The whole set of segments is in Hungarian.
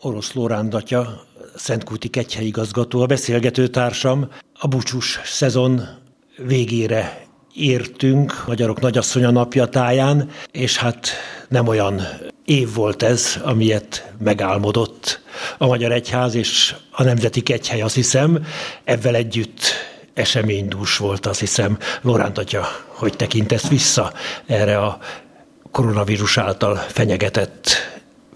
Orosz Lóránd atya, Szentkúti Kegyhely igazgató, a beszélgetőtársam. A búcsús szezon végére értünk Magyarok Nagyasszonya napja táján, és hát nem olyan év volt ez, amilyet megálmodott a Magyar Egyház és a Nemzeti Kegyhely, azt hiszem. Ezzel együtt eseménydús volt, azt hiszem. Loránt atya, hogy tekintesz vissza erre a koronavírus által fenyegetett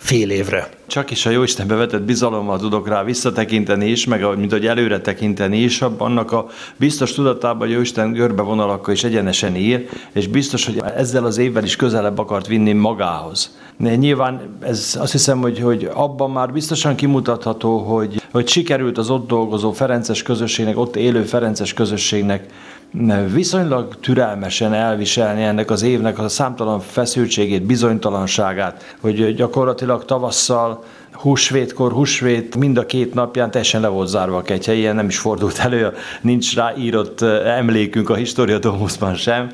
fél évre. Csak is a Jóistenbe vetett bizalommal tudok rá visszatekinteni is, meg mint hogy előre tekinteni is, annak a biztos tudatában, hogy Jóisten görbevonalakkal is egyenesen ír, és biztos, hogy ezzel az évvel is közelebb akart vinni magához. Nyilván ez azt hiszem, hogy, hogy abban már biztosan kimutatható, hogy, hogy sikerült az ott dolgozó Ferences közösségnek, ott élő Ferences közösségnek viszonylag türelmesen elviselni ennek az évnek a számtalan feszültségét, bizonytalanságát, hogy gyakorlatilag tavasszal húsvétkor, húsvét mind a két napján teljesen le volt zárva a kecse, ilyen nem is fordult elő, nincs rá írott emlékünk a Historia Domusban sem.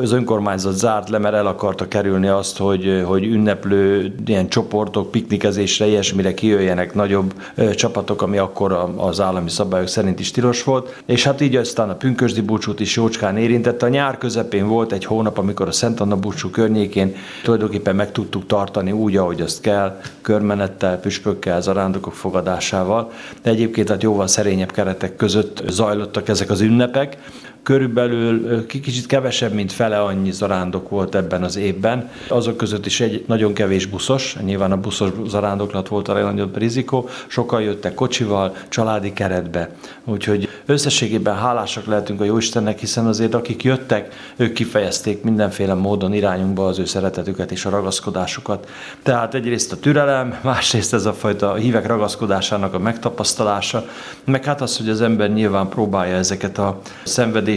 Az önkormányzat zárt le, mert el akarta kerülni azt, hogy, hogy ünneplő ilyen csoportok, piknikezésre, ilyesmire kijöjjenek nagyobb csapatok, ami akkor az állami szabályok szerint is tilos volt. És hát így aztán a pünkösdi búcsút is jócskán érintette. A nyár közepén volt egy hónap, amikor a Szent Anna búcsú környékén tulajdonképpen meg tudtuk tartani úgy, ahogy azt kell, körmenettel, püspökkel, zarándokok fogadásával, de egyébként hát jóval szerényebb keretek között zajlottak ezek az ünnepek. Körülbelül kicsit kevesebb, mint fele annyi zarándok volt ebben az évben. Azok között is egy nagyon kevés buszos, nyilván a buszos zarándoklat volt a legnagyobb rizikó. Sokan jöttek kocsival, családi keretbe. Úgyhogy összességében hálásak lehetünk a Jóistennek, hiszen azért akik jöttek, ők kifejezték mindenféle módon irányunkba az ő szeretetüket és a ragaszkodásukat. Tehát egyrészt a türelem, másrészt ez a fajta hívek ragaszkodásának a megtapasztalása, meg hát az, hogy az ember nyilván próbálja ezeket a szenvedéseket,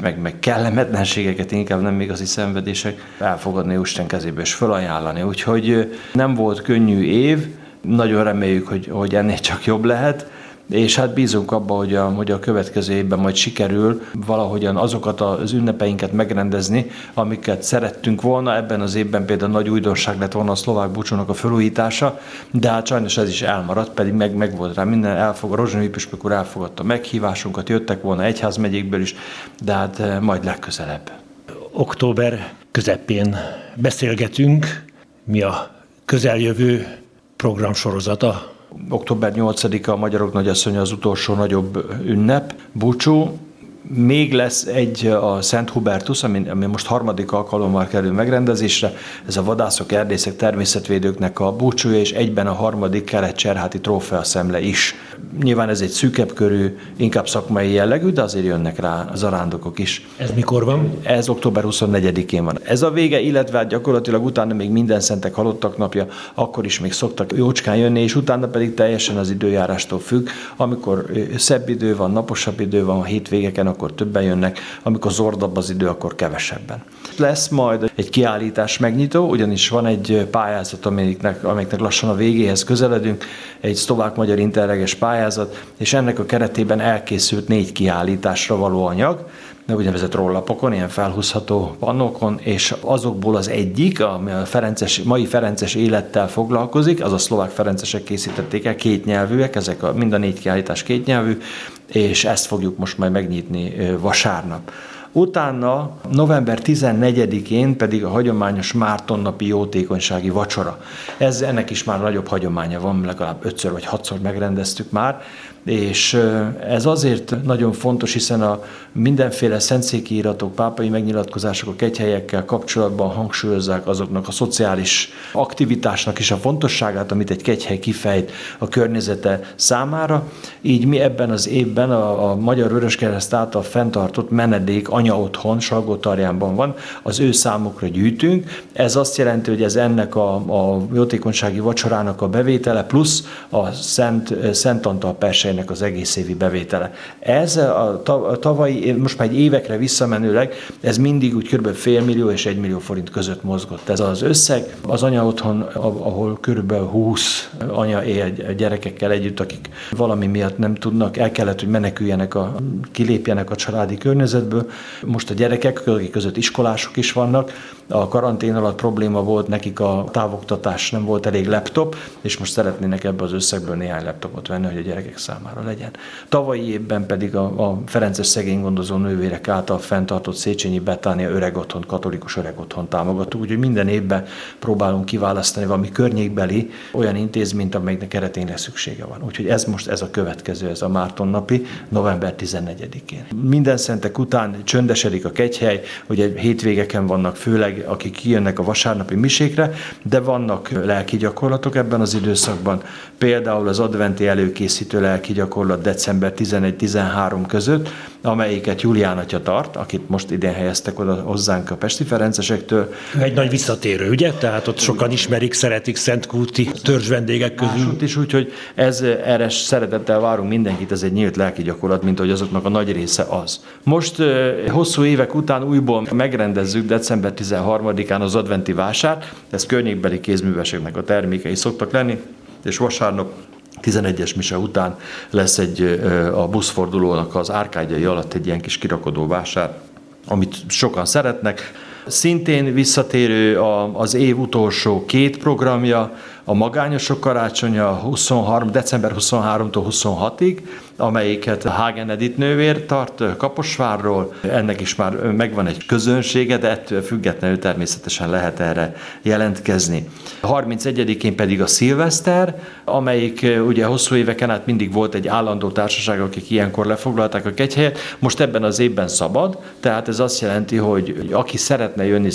meg, meg kellemetlenségeket, inkább nem igazi szenvedések, elfogadni Isten kezébe és felajánlani. Úgyhogy nem volt könnyű év, nagyon reméljük, hogy, hogy ennél csak jobb lehet, és hát bízunk abba, hogy a, hogy a következő évben majd sikerül valahogyan azokat az ünnepeinket megrendezni, amiket szerettünk volna. Ebben az évben például nagy újdonság lett volna a szlovák búcsúnak a felújítása, de hát sajnos ez is elmaradt, pedig meg, meg volt rá minden, elfog, Rozsonyi Püspök úr elfogadta meghívásunkat, jöttek volna egyházmegyékből is, de hát eh, majd legközelebb. Október közepén beszélgetünk, mi a közeljövő programsorozata Október 8-a a Magyarok Nagyasszonya az utolsó nagyobb ünnep, búcsú, még lesz egy a Szent Hubertus, ami, ami most harmadik alkalommal kerül megrendezésre. Ez a vadászok, erdészek, természetvédőknek a búcsúja, és egyben a harmadik kelet-cserháti trófea szemle is. Nyilván ez egy szűkebb körű, inkább szakmai jellegű, de azért jönnek rá az arándokok is. Ez mikor van? Ez október 24-én van. Ez a vége, illetve hát gyakorlatilag utána még minden szentek halottak napja, akkor is még szoktak jócskán jönni, és utána pedig teljesen az időjárástól függ. Amikor szebb idő van, naposabb idő van, a hétvégeken, akkor többen jönnek, amikor zordabb az idő, akkor kevesebben. Lesz majd egy kiállítás megnyitó, ugyanis van egy pályázat, amelyiknek, amelyiknek lassan a végéhez közeledünk, egy szlovák-magyar interreges pályázat, és ennek a keretében elkészült négy kiállításra való anyag, úgynevezett rollapokon, ilyen felhúzható pannokon, és azokból az egyik, ami a Ferences, mai Ferences élettel foglalkozik, az a szlovák Ferencesek készítették el, két nyelvűek, ezek a, mind a négy kiállítás két nyelvű, és ezt fogjuk most majd megnyitni vasárnap. Utána november 14-én pedig a hagyományos Mártonnapi jótékonysági vacsora. Ez ennek is már nagyobb hagyománya van, legalább ötször vagy hatszor megrendeztük már, és ez azért nagyon fontos, hiszen a mindenféle szentszéki iratok, pápai megnyilatkozások a kegyhelyekkel kapcsolatban hangsúlyozzák azoknak a szociális aktivitásnak is a fontosságát, amit egy kegyhely kifejt a környezete számára. Így mi ebben az évben a, a Magyar Vöröskereszt által fenntartott menedék anya otthon Salgótarjánban van, az ő számukra gyűjtünk. Ez azt jelenti, hogy ez ennek a, a jótékonysági vacsorának a bevétele, plusz a Szent, Szent Antal persejnek az egész évi bevétele. Ez a tavalyi, most már egy évekre visszamenőleg, ez mindig úgy kb. fél millió és egy millió forint között mozgott. Ez az összeg, az anya otthon, ahol kb. 20 anya él gyerekekkel együtt, akik valami miatt nem tudnak, el kellett, hogy meneküljenek, a, kilépjenek a családi környezetből, most a gyerekek, akik között iskolások is vannak, a karantén alatt probléma volt, nekik a távoktatás nem volt elég laptop, és most szeretnének ebbe az összegből néhány laptopot venni, hogy a gyerekek számára legyen. Tavalyi évben pedig a, a Ferences szegénygondozó nővérek által fenntartott Széchenyi Betánia öreg otthon, katolikus öreg otthon támogató, úgyhogy minden évben próbálunk kiválasztani valami környékbeli olyan intézményt, amelynek keretényre szüksége van. Úgyhogy ez most ez a következő, ez a Márton napi, november 14-én. Minden szentek után csöndesedik a kegyhely, ugye hétvégeken vannak főleg, akik kijönnek a vasárnapi misékre, de vannak lelki gyakorlatok ebben az időszakban. Például az adventi előkészítő lelki gyakorlat december 11-13 között, amelyiket Julián atya tart, akit most idén helyeztek oda hozzánk a Pesti Ferencesektől. Egy nagy visszatérő, ugye? Tehát ott sokan ismerik, szeretik Szentkúti törzs vendégek közül. Másod is, úgyhogy ez erre szeretettel várunk mindenkit, ez egy nyílt lelki gyakorlat, mint hogy azoknak a nagy része az. Most hosszú évek után újból megrendezzük december 13-án az adventi vásárt, ez környékbeli kézműveseknek a termékei szoktak lenni, és vasárnap 11-es mise után lesz egy a buszfordulónak az árkádjai alatt egy ilyen kis kirakodó vásár, amit sokan szeretnek. Szintén visszatérő az év utolsó két programja, a Magányosok karácsonya 23, december 23-tól 26-ig, amelyiket Hagen Edith nővér tart Kaposvárról. Ennek is már megvan egy közönsége, de ettől függetlenül természetesen lehet erre jelentkezni. 31-én pedig a szilveszter, amelyik ugye hosszú éveken át mindig volt egy állandó társaság, akik ilyenkor lefoglalták a kegyhelyet. Most ebben az évben szabad, tehát ez azt jelenti, hogy aki szeretne jönni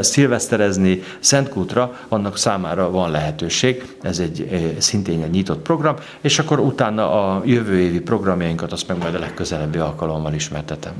szilveszterezni Szentkútra, annak számára van lehetőség. Ez egy szintén egy nyitott program, és akkor utána a jövő évi programjainkat azt meg majd a legközelebbi alkalommal ismertetem.